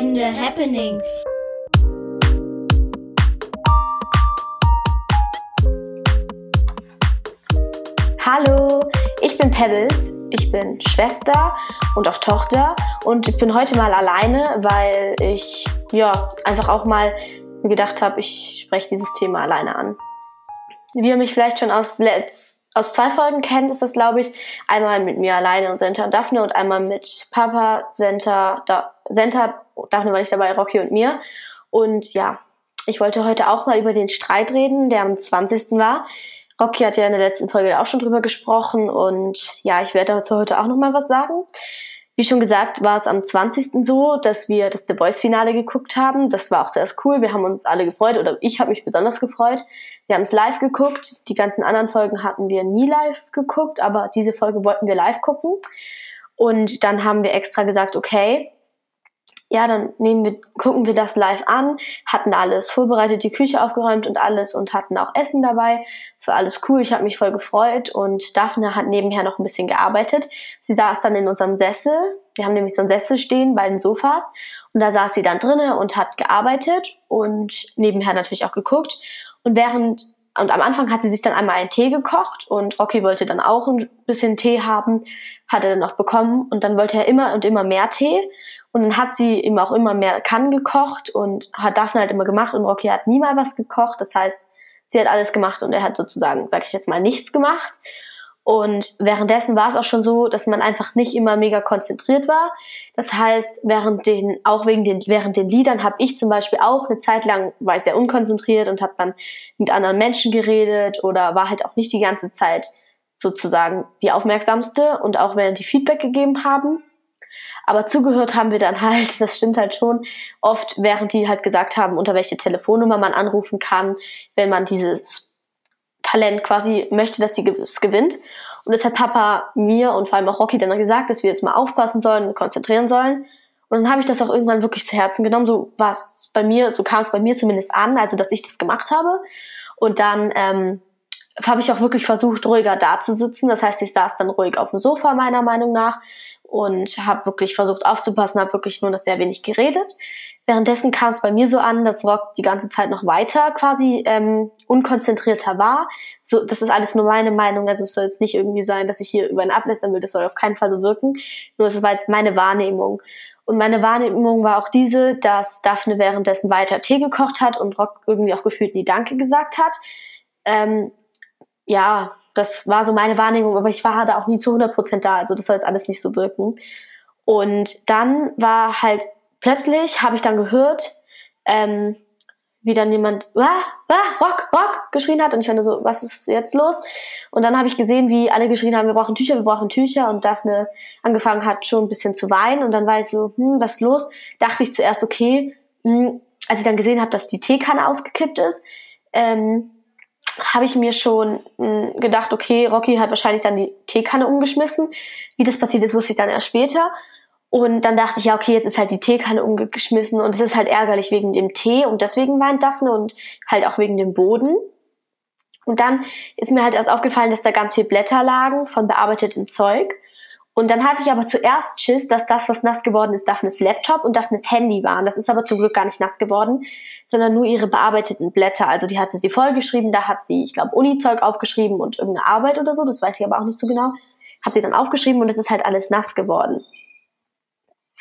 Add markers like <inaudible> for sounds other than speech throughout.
Entscheidende Happenings. Hallo, ich bin Pebbles, ich bin Schwester und auch Tochter und ich bin heute mal alleine, weil ich ja einfach auch mal gedacht habe, ich spreche dieses Thema alleine an. Wie ihr mich vielleicht schon aus, letzt, aus zwei Folgen kennt, ist das glaube ich einmal mit mir alleine und Senta und Daphne und einmal mit Papa, Senta, da, Senta, Daphne war nicht dabei, Rocky und mir. Und ja, ich wollte heute auch mal über den Streit reden, der am 20. war. Rocky hat ja in der letzten Folge auch schon drüber gesprochen und ja, ich werde dazu heute auch noch mal was sagen. Wie schon gesagt, war es am 20. so, dass wir das The Voice Finale geguckt haben. Das war auch zuerst cool. Wir haben uns alle gefreut oder ich habe mich besonders gefreut. Wir haben es live geguckt. Die ganzen anderen Folgen hatten wir nie live geguckt, aber diese Folge wollten wir live gucken. Und dann haben wir extra gesagt, okay, ja, dann nehmen wir, gucken wir das live an, hatten alles vorbereitet, die Küche aufgeräumt und alles und hatten auch Essen dabei. Es war alles cool, ich habe mich voll gefreut und Daphne hat nebenher noch ein bisschen gearbeitet. Sie saß dann in unserem Sessel, wir haben nämlich so einen Sessel stehen bei den Sofas und da saß sie dann drinnen und hat gearbeitet und nebenher natürlich auch geguckt. Und während und am Anfang hat sie sich dann einmal einen Tee gekocht und Rocky wollte dann auch ein bisschen Tee haben, hat er dann auch bekommen und dann wollte er immer und immer mehr Tee und dann hat sie ihm auch immer mehr Kann gekocht und hat Daphne halt immer gemacht und Rocky hat nie mal was gekocht. Das heißt, sie hat alles gemacht und er hat sozusagen, sag ich jetzt mal, nichts gemacht. Und währenddessen war es auch schon so, dass man einfach nicht immer mega konzentriert war. Das heißt, während den, auch wegen den, während den Liedern habe ich zum Beispiel auch eine Zeit lang war ich sehr unkonzentriert und hat man mit anderen Menschen geredet oder war halt auch nicht die ganze Zeit sozusagen die aufmerksamste und auch während die Feedback gegeben haben. Aber zugehört haben wir dann halt, das stimmt halt schon, oft, während die halt gesagt haben, unter welche Telefonnummer man anrufen kann, wenn man dieses Talent quasi möchte, dass sie es gewinnt. Und das hat Papa mir und vor allem auch Rocky dann gesagt, dass wir jetzt mal aufpassen sollen und konzentrieren sollen. Und dann habe ich das auch irgendwann wirklich zu Herzen genommen. So war es bei mir, so kam es bei mir zumindest an, also dass ich das gemacht habe. Und dann ähm, habe ich auch wirklich versucht, ruhiger da zu sitzen. Das heißt, ich saß dann ruhig auf dem Sofa, meiner Meinung nach, und habe wirklich versucht aufzupassen, habe wirklich nur noch sehr wenig geredet. Währenddessen kam es bei mir so an, dass Rock die ganze Zeit noch weiter quasi ähm, unkonzentrierter war. So, das ist alles nur meine Meinung, also es soll jetzt nicht irgendwie sein, dass ich hier über ihn ablästern will, das soll auf keinen Fall so wirken. Nur es war jetzt meine Wahrnehmung. Und meine Wahrnehmung war auch diese, dass Daphne währenddessen weiter Tee gekocht hat und Rock irgendwie auch gefühlt nie Danke gesagt hat. Ähm, ja, das war so meine Wahrnehmung, aber ich war da auch nie zu 100% da, also das soll jetzt alles nicht so wirken. Und dann war halt, plötzlich habe ich dann gehört, ähm, wie dann jemand, ah, ah, Rock, Rock, geschrien hat und ich fand so, was ist jetzt los? Und dann habe ich gesehen, wie alle geschrien haben, wir brauchen Tücher, wir brauchen Tücher und Daphne angefangen hat schon ein bisschen zu weinen und dann war ich so, hm, was ist los? Dachte ich zuerst, okay, hm, als ich dann gesehen habe, dass die Teekanne ausgekippt ist, ähm, habe ich mir schon mh, hm, gedacht, okay, Rocky hat wahrscheinlich dann die Teekanne umgeschmissen. Wie das passiert ist, wusste ich dann erst später. Und dann dachte ich, ja, okay, jetzt ist halt die Teekanne umgeschmissen und es ist halt ärgerlich wegen dem Tee und deswegen weint Daphne und halt auch wegen dem Boden. Und dann ist mir halt erst aufgefallen, dass da ganz viel Blätter lagen von bearbeitetem Zeug. Und dann hatte ich aber zuerst Schiss, dass das, was nass geworden ist, Daphnes Laptop und Daphnes Handy waren. Das ist aber zum Glück gar nicht nass geworden, sondern nur ihre bearbeiteten Blätter. Also die hatte sie vollgeschrieben, da hat sie, ich glaube, Uni-Zeug aufgeschrieben und irgendeine Arbeit oder so, das weiß ich aber auch nicht so genau. Hat sie dann aufgeschrieben und es ist halt alles nass geworden.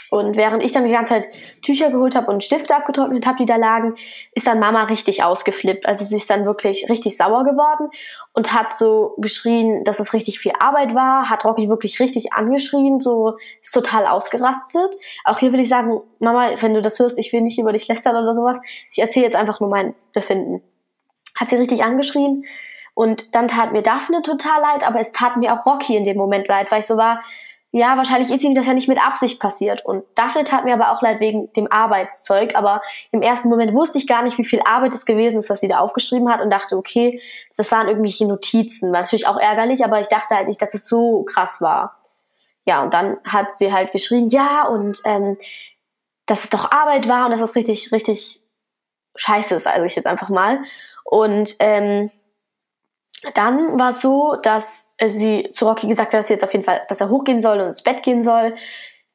Und während ich dann die ganze Zeit Tücher geholt habe und Stifte abgetrocknet habe, die da lagen, ist dann Mama richtig ausgeflippt. Also sie ist dann wirklich richtig sauer geworden und hat so geschrien, dass es richtig viel Arbeit war, hat Rocky wirklich richtig angeschrien, so ist total ausgerastet. Auch hier will ich sagen, Mama, wenn du das hörst, ich will nicht über dich lästern oder sowas. Ich erzähle jetzt einfach nur mein Befinden. Hat sie richtig angeschrien und dann tat mir Daphne total leid, aber es tat mir auch Rocky in dem Moment leid, weil ich so war, ja, wahrscheinlich ist ihm das ja nicht mit Absicht passiert. Und Daphne tat mir aber auch leid wegen dem Arbeitszeug. Aber im ersten Moment wusste ich gar nicht, wie viel Arbeit es gewesen ist, was sie da aufgeschrieben hat und dachte, okay, das waren irgendwelche Notizen. War natürlich auch ärgerlich, aber ich dachte halt nicht, dass es so krass war. Ja, und dann hat sie halt geschrien, ja, und ähm, dass es doch Arbeit war und dass es richtig, richtig scheiße ist, also ich jetzt einfach mal. Und ähm, dann war es so, dass sie zu Rocky gesagt hat, dass, jetzt auf jeden Fall, dass er hochgehen soll und ins Bett gehen soll,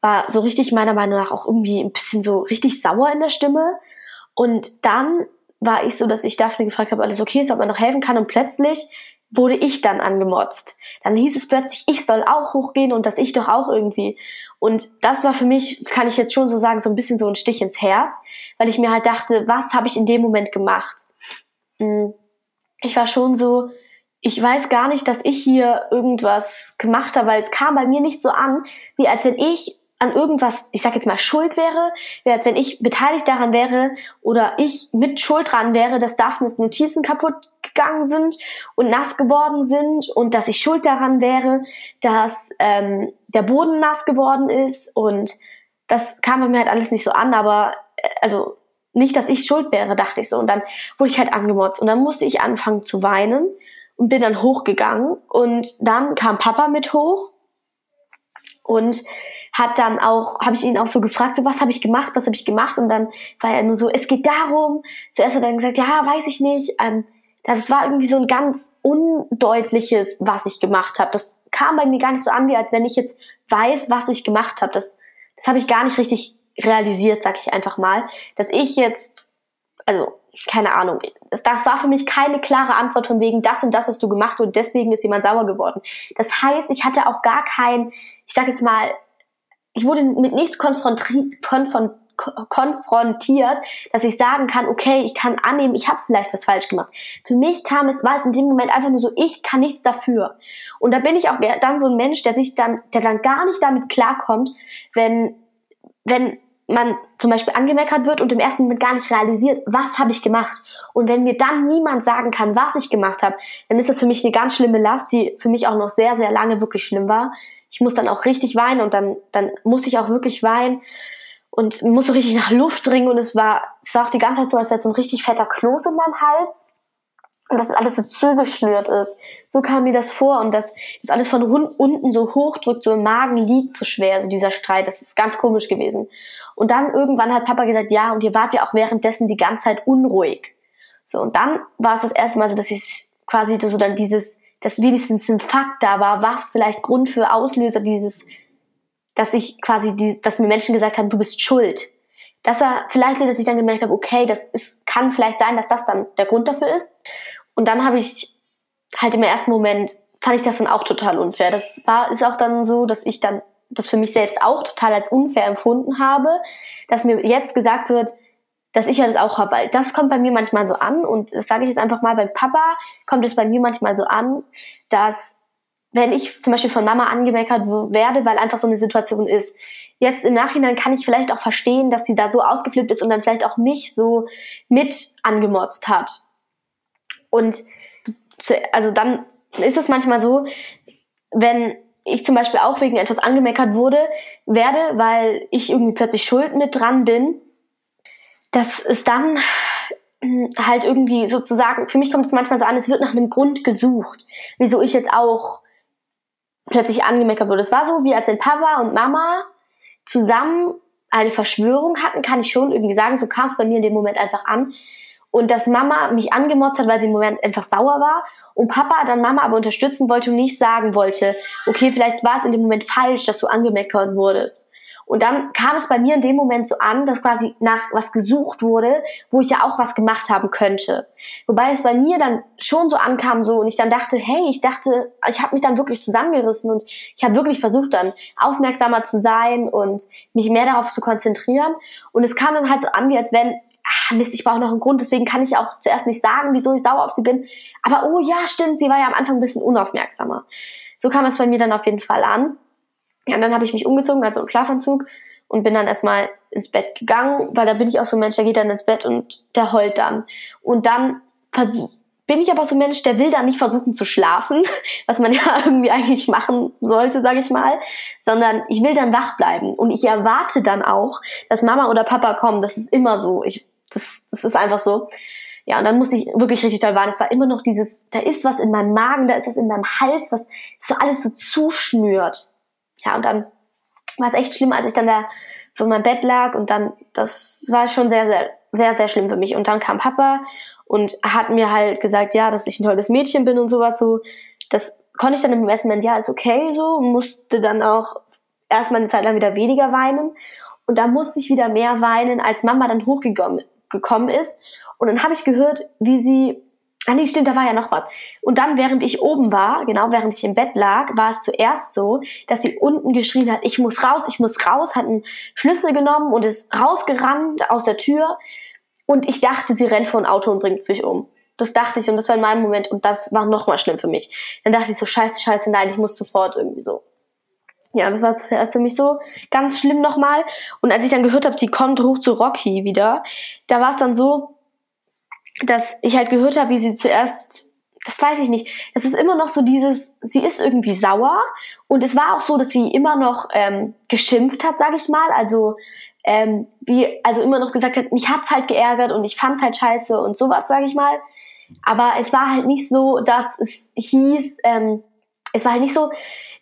war so richtig meiner Meinung nach auch irgendwie ein bisschen so richtig sauer in der Stimme. Und dann war ich so, dass ich Daphne gefragt habe, alles okay ist, ob man noch helfen kann. Und plötzlich wurde ich dann angemotzt. Dann hieß es plötzlich, ich soll auch hochgehen und dass ich doch auch irgendwie. Und das war für mich, das kann ich jetzt schon so sagen, so ein bisschen so ein Stich ins Herz, weil ich mir halt dachte, was habe ich in dem Moment gemacht? Hm, ich war schon so, ich weiß gar nicht, dass ich hier irgendwas gemacht habe, weil es kam bei mir nicht so an, wie als wenn ich an irgendwas, ich sag jetzt mal, schuld wäre, wie als wenn ich beteiligt daran wäre oder ich mit Schuld dran wäre, dass Daphnes Notizen kaputt gegangen sind und nass geworden sind und dass ich schuld daran wäre, dass ähm, der Boden nass geworden ist und das kam bei mir halt alles nicht so an, aber äh, also nicht, dass ich schuld wäre, dachte ich so. Und dann wurde ich halt angemotzt und dann musste ich anfangen zu weinen und bin dann hochgegangen und dann kam Papa mit hoch und hat dann auch, habe ich ihn auch so gefragt, so was habe ich gemacht, was habe ich gemacht und dann war er nur so, es geht darum. Zuerst hat er dann gesagt, ja, weiß ich nicht. Ähm, das war irgendwie so ein ganz undeutliches, was ich gemacht habe. Das kam bei mir gar nicht so an, wie als wenn ich jetzt weiß, was ich gemacht habe. Das, das habe ich gar nicht richtig realisiert, sag ich einfach mal, dass ich jetzt, also keine Ahnung, das, war für mich keine klare Antwort von wegen das und das hast du gemacht und deswegen ist jemand sauer geworden. Das heißt, ich hatte auch gar kein, ich sag jetzt mal, ich wurde mit nichts konfrontiert, konfrontiert, dass ich sagen kann, okay, ich kann annehmen, ich habe vielleicht was falsch gemacht. Für mich kam es, war es in dem Moment einfach nur so, ich kann nichts dafür. Und da bin ich auch dann so ein Mensch, der sich dann, der dann gar nicht damit klarkommt, wenn, wenn man zum Beispiel angemeckert wird und im ersten Moment gar nicht realisiert, was habe ich gemacht. Und wenn mir dann niemand sagen kann, was ich gemacht habe, dann ist das für mich eine ganz schlimme Last, die für mich auch noch sehr, sehr lange wirklich schlimm war, ich muss dann auch richtig weinen und dann, dann muss ich auch wirklich weinen und muss so richtig nach Luft dringen. Und es war, es war auch die ganze Zeit so, als wäre so ein richtig fetter Kloß in meinem Hals und dass alles so zugeschnürt ist. So kam mir das vor und dass das alles von unten so hochdrückt, so im Magen liegt so schwer, so dieser Streit. Das ist ganz komisch gewesen. Und dann irgendwann hat Papa gesagt, ja, und ihr wart ja auch währenddessen die ganze Zeit unruhig. So, und dann war es das erste Mal so, dass ich quasi so dann dieses, dass wenigstens ein Fakt da war, was vielleicht Grund für Auslöser dieses, dass ich quasi, die, dass mir Menschen gesagt haben, du bist schuld. Dass er vielleicht, dass ich dann gemerkt habe, okay, das ist, kann vielleicht sein, dass das dann der Grund dafür ist. Und dann habe ich halt im ersten Moment fand ich das dann auch total unfair. Das war, ist auch dann so, dass ich dann das für mich selbst auch total als unfair empfunden habe, dass mir jetzt gesagt wird, dass ich ja das auch habe, weil das kommt bei mir manchmal so an und das sage ich jetzt einfach mal, beim Papa kommt es bei mir manchmal so an, dass wenn ich zum Beispiel von Mama angemeckert werde, weil einfach so eine Situation ist, jetzt im Nachhinein kann ich vielleicht auch verstehen, dass sie da so ausgeflippt ist und dann vielleicht auch mich so mit angemotzt hat. Und also dann ist es manchmal so, wenn ich zum Beispiel auch wegen etwas angemeckert wurde, werde, weil ich irgendwie plötzlich schuld mit dran bin, dass es dann hm, halt irgendwie sozusagen, für mich kommt es manchmal so an, es wird nach einem Grund gesucht, wieso ich jetzt auch plötzlich angemeckert wurde. Es war so, wie als wenn Papa und Mama zusammen eine Verschwörung hatten, kann ich schon irgendwie sagen, so kam es bei mir in dem Moment einfach an. Und dass Mama mich angemotzt hat, weil sie im Moment einfach sauer war und Papa dann Mama aber unterstützen wollte und nicht sagen wollte, okay, vielleicht war es in dem Moment falsch, dass du angemeckert wurdest. Und dann kam es bei mir in dem Moment so an, dass quasi nach was gesucht wurde, wo ich ja auch was gemacht haben könnte. Wobei es bei mir dann schon so ankam so und ich dann dachte, hey, ich dachte, ich habe mich dann wirklich zusammengerissen und ich habe wirklich versucht dann aufmerksamer zu sein und mich mehr darauf zu konzentrieren. Und es kam dann halt so an, wie als wenn, ach Mist, ich brauche noch einen Grund, deswegen kann ich auch zuerst nicht sagen, wieso ich sauer auf sie bin. Aber oh ja, stimmt, sie war ja am Anfang ein bisschen unaufmerksamer. So kam es bei mir dann auf jeden Fall an. Ja, und dann habe ich mich umgezogen, also im Schlafanzug und bin dann erstmal ins Bett gegangen, weil da bin ich auch so ein Mensch, der geht dann ins Bett und der heult dann. Und dann bin ich aber so ein Mensch, der will dann nicht versuchen zu schlafen, <laughs> was man ja <laughs> irgendwie eigentlich machen sollte, sage ich mal, sondern ich will dann wach bleiben und ich erwarte dann auch, dass Mama oder Papa kommen. Das ist immer so. Ich, das, das ist einfach so. Ja, und dann musste ich wirklich richtig toll warten. Es war immer noch dieses, da ist was in meinem Magen, da ist was in meinem Hals, was so alles so zuschnürt ja, und dann war es echt schlimm, als ich dann da so in meinem Bett lag und dann, das war schon sehr, sehr, sehr, sehr schlimm für mich. Und dann kam Papa und hat mir halt gesagt, ja, dass ich ein tolles Mädchen bin und sowas so. Das konnte ich dann im Moment, ja, ist okay so, musste dann auch erstmal eine Zeit lang wieder weniger weinen. Und da musste ich wieder mehr weinen, als Mama dann hochgekommen gekommen ist. Und dann habe ich gehört, wie sie Ah nee, stimmt, da war ja noch was. Und dann, während ich oben war, genau während ich im Bett lag, war es zuerst so, dass sie unten geschrien hat, ich muss raus, ich muss raus, hat einen Schlüssel genommen und ist rausgerannt aus der Tür. Und ich dachte, sie rennt vor ein Auto und bringt sich um. Das dachte ich und das war in meinem Moment und das war nochmal schlimm für mich. Dann dachte ich so, scheiße, scheiße, nein, ich muss sofort irgendwie so. Ja, das war zuerst für mich so ganz schlimm nochmal. Und als ich dann gehört habe, sie kommt hoch zu Rocky wieder, da war es dann so, dass ich halt gehört habe, wie sie zuerst, das weiß ich nicht, das ist immer noch so dieses, sie ist irgendwie sauer und es war auch so, dass sie immer noch ähm, geschimpft hat, sage ich mal, also ähm, wie, also immer noch gesagt hat, mich hat's halt geärgert und ich fand's halt scheiße und sowas, sage ich mal. Aber es war halt nicht so, dass es hieß, ähm, es war halt nicht so,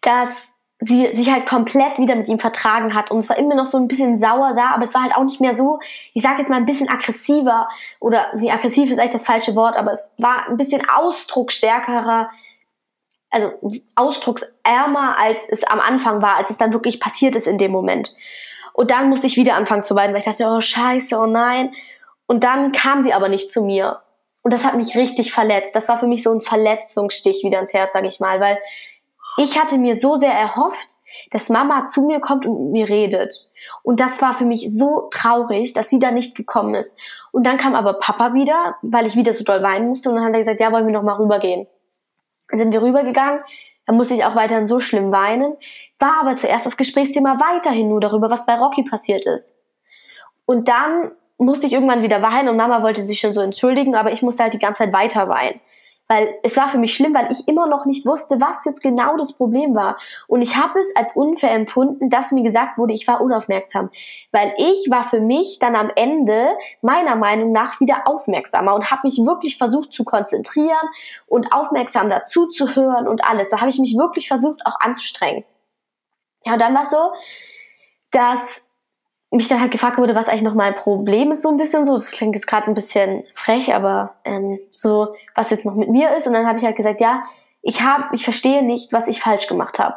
dass sie sich halt komplett wieder mit ihm vertragen hat und es war immer noch so ein bisschen sauer da, aber es war halt auch nicht mehr so, ich sage jetzt mal ein bisschen aggressiver oder nee, aggressiv ist eigentlich das falsche Wort, aber es war ein bisschen ausdrucksstärkerer, also ausdrucksärmer, als es am Anfang war, als es dann wirklich passiert ist in dem Moment. Und dann musste ich wieder anfangen zu weinen, weil ich dachte, oh scheiße, oh nein. Und dann kam sie aber nicht zu mir. Und das hat mich richtig verletzt. Das war für mich so ein Verletzungsstich wieder ins Herz, sage ich mal, weil ich hatte mir so sehr erhofft, dass Mama zu mir kommt und mit mir redet. Und das war für mich so traurig, dass sie da nicht gekommen ist. Und dann kam aber Papa wieder, weil ich wieder so doll weinen musste. Und dann hat er gesagt, ja, wollen wir noch mal rübergehen. Dann sind wir rübergegangen. Dann musste ich auch weiterhin so schlimm weinen. War aber zuerst das Gesprächsthema weiterhin nur darüber, was bei Rocky passiert ist. Und dann musste ich irgendwann wieder weinen und Mama wollte sich schon so entschuldigen, aber ich musste halt die ganze Zeit weiter weinen. Weil es war für mich schlimm, weil ich immer noch nicht wusste, was jetzt genau das Problem war. Und ich habe es als unfair empfunden, dass mir gesagt wurde, ich war unaufmerksam. Weil ich war für mich dann am Ende meiner Meinung nach wieder aufmerksamer und habe mich wirklich versucht zu konzentrieren und aufmerksam dazu zu hören und alles. Da habe ich mich wirklich versucht auch anzustrengen. Ja, und dann war es so, dass mich dann halt gefragt wurde, was eigentlich noch mein Problem ist, so ein bisschen so. Das klingt jetzt gerade ein bisschen frech, aber ähm, so, was jetzt noch mit mir ist. Und dann habe ich halt gesagt, ja, ich habe, ich verstehe nicht, was ich falsch gemacht habe.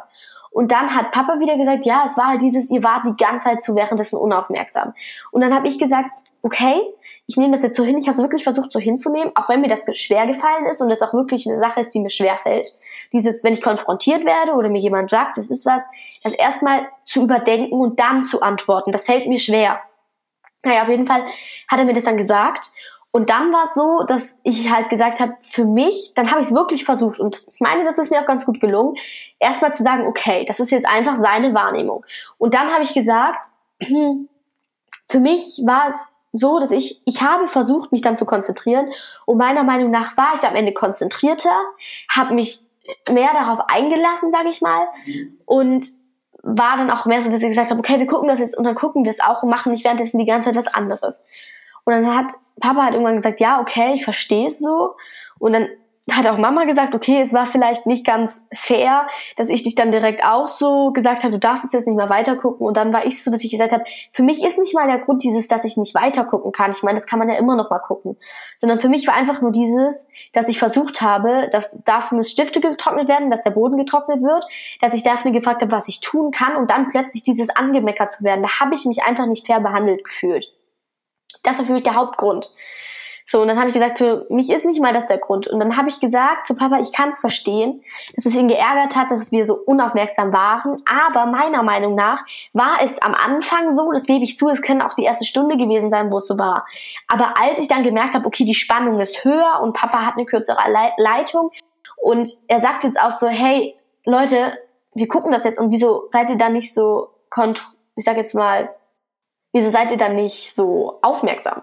Und dann hat Papa wieder gesagt, ja, es war halt dieses, ihr wart die ganze Zeit zu währenddessen unaufmerksam. Und dann habe ich gesagt, okay, ich nehme das jetzt so hin. Ich habe es wirklich versucht so hinzunehmen, auch wenn mir das schwer gefallen ist und das auch wirklich eine Sache ist, die mir schwer fällt. Dieses, wenn ich konfrontiert werde oder mir jemand sagt, das ist was, das erstmal zu überdenken und dann zu antworten. Das fällt mir schwer. Naja, auf jeden Fall hat er mir das dann gesagt. Und dann war es so, dass ich halt gesagt habe, für mich, dann habe ich es wirklich versucht und ich meine, das ist mir auch ganz gut gelungen, erstmal zu sagen, okay, das ist jetzt einfach seine Wahrnehmung. Und dann habe ich gesagt, <clears throat> für mich war es so, dass ich, ich habe versucht, mich dann zu konzentrieren und meiner Meinung nach war ich am Ende konzentrierter, habe mich mehr darauf eingelassen, sage ich mal, und war dann auch mehr so, dass ich gesagt habe, okay, wir gucken das jetzt und dann gucken wir es auch und machen nicht währenddessen die ganze Zeit was anderes. Und dann hat Papa halt irgendwann gesagt, ja, okay, ich verstehe es so. Und dann hat auch Mama gesagt, okay, es war vielleicht nicht ganz fair, dass ich dich dann direkt auch so gesagt habe, du darfst es jetzt nicht mehr weitergucken. Und dann war ich so, dass ich gesagt habe, für mich ist nicht mal der Grund dieses, dass ich nicht weitergucken kann. Ich meine, das kann man ja immer noch mal gucken. Sondern für mich war einfach nur dieses, dass ich versucht habe, dass Daphnes Stifte getrocknet werden, dass der Boden getrocknet wird, dass ich Daphne gefragt habe, was ich tun kann und dann plötzlich dieses angemeckert zu werden. Da habe ich mich einfach nicht fair behandelt gefühlt. Das war für mich der Hauptgrund. So, und dann habe ich gesagt, für mich ist nicht mal das der Grund. Und dann habe ich gesagt zu Papa, ich kann es verstehen, dass es ihn geärgert hat, dass wir so unaufmerksam waren. Aber meiner Meinung nach war es am Anfang so, das gebe ich zu, es können auch die erste Stunde gewesen sein, wo es so war. Aber als ich dann gemerkt habe, okay, die Spannung ist höher und Papa hat eine kürzere Leitung und er sagt jetzt auch so, hey, Leute, wir gucken das jetzt und wieso seid ihr da nicht so, ich sag jetzt mal, wieso seid ihr da nicht so aufmerksam?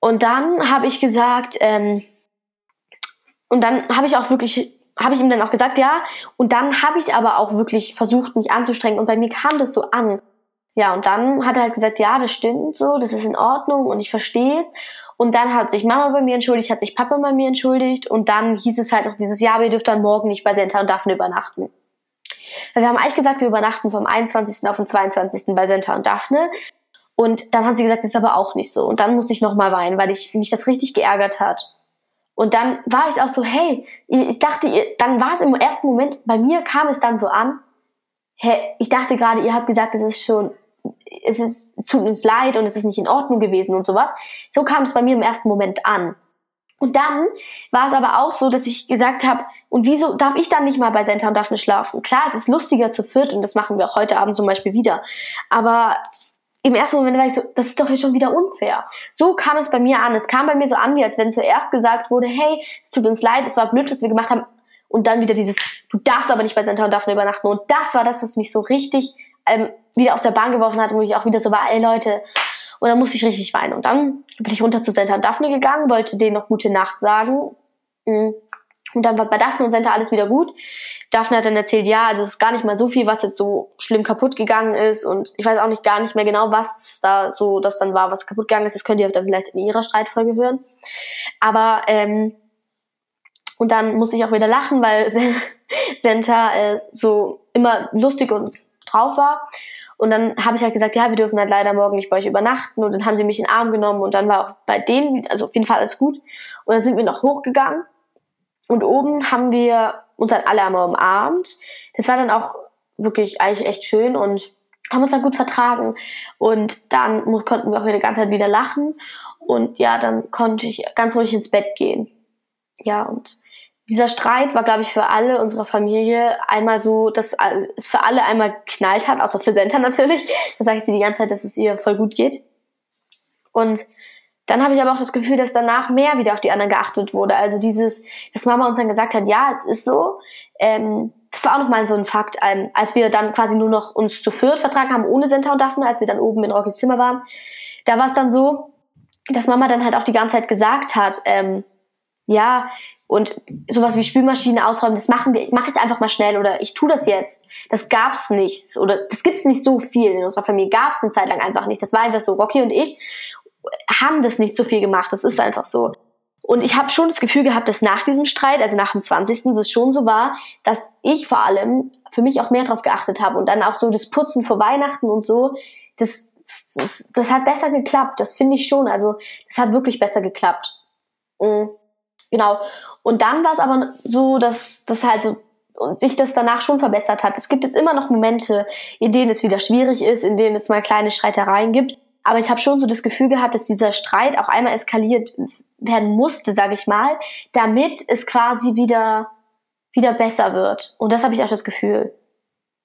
Und dann habe ich gesagt, ähm, und dann habe ich auch wirklich, habe ich ihm dann auch gesagt, ja. Und dann habe ich aber auch wirklich versucht, mich anzustrengen. Und bei mir kam das so an. Ja, und dann hat er halt gesagt, ja, das stimmt so, das ist in Ordnung und ich verstehe es. Und dann hat sich Mama bei mir entschuldigt, hat sich Papa bei mir entschuldigt. Und dann hieß es halt noch dieses Jahr, wir dürfen dann morgen nicht bei Senta und Daphne übernachten. Wir haben eigentlich gesagt, wir übernachten vom 21. auf den 22. bei Senta und Daphne. Und dann haben sie gesagt, das ist aber auch nicht so. Und dann musste ich nochmal weinen, weil ich mich das richtig geärgert hat. Und dann war ich auch so, hey, ich dachte, dann war es im ersten Moment, bei mir kam es dann so an, hä, ich dachte gerade, ihr habt gesagt, es ist schon, es ist, es tut uns leid und es ist nicht in Ordnung gewesen und sowas. So kam es bei mir im ersten Moment an. Und dann war es aber auch so, dass ich gesagt habe, und wieso darf ich dann nicht mal bei Senta und Daphne schlafen? Klar, es ist lustiger zu viert und das machen wir auch heute Abend zum Beispiel wieder. Aber im ersten Moment war ich so, das ist doch jetzt schon wieder unfair. So kam es bei mir an. Es kam bei mir so an, wie als wenn zuerst gesagt wurde, hey, es tut uns leid, es war blöd, was wir gemacht haben. Und dann wieder dieses, du darfst aber nicht bei Senta und Daphne übernachten. Und das war das, was mich so richtig ähm, wieder aus der Bahn geworfen hat, wo ich auch wieder so war, ey Leute, und dann musste ich richtig weinen. Und dann bin ich runter zu Senta und Daphne gegangen, wollte denen noch gute Nacht sagen. Mm. Und dann war bei Daphne und Senta alles wieder gut. Daphne hat dann erzählt, ja, also es ist gar nicht mal so viel, was jetzt so schlimm kaputt gegangen ist. Und ich weiß auch nicht gar nicht mehr genau, was da so das dann war, was kaputt gegangen ist. Das könnt ihr dann vielleicht in ihrer Streitfolge hören. Aber ähm, und dann musste ich auch wieder lachen, weil <laughs> Senta äh, so immer lustig und drauf war. Und dann habe ich halt gesagt, ja, wir dürfen halt leider morgen nicht bei euch übernachten. Und dann haben sie mich in den Arm genommen und dann war auch bei denen, also auf jeden Fall alles gut. Und dann sind wir noch hochgegangen und oben haben wir uns dann alle einmal umarmt. Das war dann auch wirklich eigentlich echt schön und haben uns dann gut vertragen. Und dann konnten wir auch wieder die ganze Zeit wieder lachen. Und ja, dann konnte ich ganz ruhig ins Bett gehen. Ja, und dieser Streit war, glaube ich, für alle unserer Familie einmal so, dass es für alle einmal knallt hat, außer für Senta natürlich. Da ich sie die ganze Zeit, dass es ihr voll gut geht. Und dann habe ich aber auch das Gefühl, dass danach mehr wieder auf die anderen geachtet wurde. Also dieses, dass Mama uns dann gesagt hat, ja, es ist so. Ähm, das war auch nochmal so ein Fakt, ähm, als wir dann quasi nur noch uns zu viert vertragen haben, ohne Senta und Daphne, als wir dann oben in Rockys Zimmer waren. Da war es dann so, dass Mama dann halt auch die ganze Zeit gesagt hat, ähm, ja, und sowas wie Spülmaschine ausräumen, das machen wir, ich mache jetzt einfach mal schnell oder ich tue das jetzt. Das gab's nicht oder das gibt's nicht so viel in unserer Familie. Gab's eine Zeit lang einfach nicht. Das war einfach so. Rocky und ich haben das nicht so viel gemacht. Das ist einfach so. Und ich habe schon das Gefühl gehabt, dass nach diesem Streit, also nach dem 20. es schon so war, dass ich vor allem für mich auch mehr drauf geachtet habe und dann auch so das Putzen vor Weihnachten und so, das, das, das hat besser geklappt. Das finde ich schon. Also das hat wirklich besser geklappt. Mhm. Genau. Und dann war es aber so, dass das halt so und sich das danach schon verbessert hat. Es gibt jetzt immer noch Momente, in denen es wieder schwierig ist, in denen es mal kleine Streitereien gibt. Aber ich habe schon so das Gefühl gehabt, dass dieser Streit auch einmal eskaliert werden musste, sage ich mal, damit es quasi wieder wieder besser wird. Und das habe ich auch das Gefühl.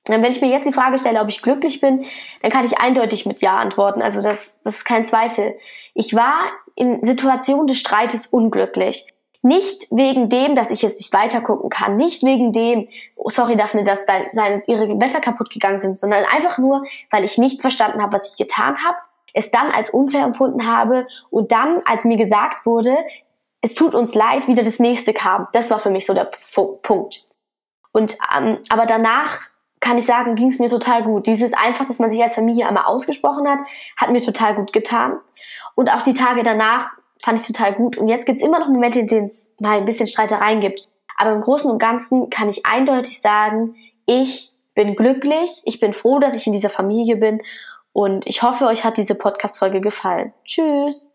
Wenn ich mir jetzt die Frage stelle, ob ich glücklich bin, dann kann ich eindeutig mit Ja antworten. Also das, das ist kein Zweifel. Ich war in Situationen des Streites unglücklich. Nicht wegen dem, dass ich jetzt nicht weiter gucken kann, nicht wegen dem, oh, sorry Daphne, dass dein, seines ihre Wetter kaputt gegangen sind, sondern einfach nur, weil ich nicht verstanden habe, was ich getan habe, es dann als unfair empfunden habe und dann, als mir gesagt wurde, es tut uns leid, wieder das nächste kam. Das war für mich so der Punkt. Und ähm, aber danach kann ich sagen, ging es mir total gut. Dieses einfach, dass man sich als Familie einmal ausgesprochen hat, hat mir total gut getan. Und auch die Tage danach fand ich total gut. Und jetzt gibt es immer noch Momente, in denen es mal ein bisschen Streitereien gibt. Aber im Großen und Ganzen kann ich eindeutig sagen, ich bin glücklich, ich bin froh, dass ich in dieser Familie bin und ich hoffe, euch hat diese Podcast-Folge gefallen. Tschüss!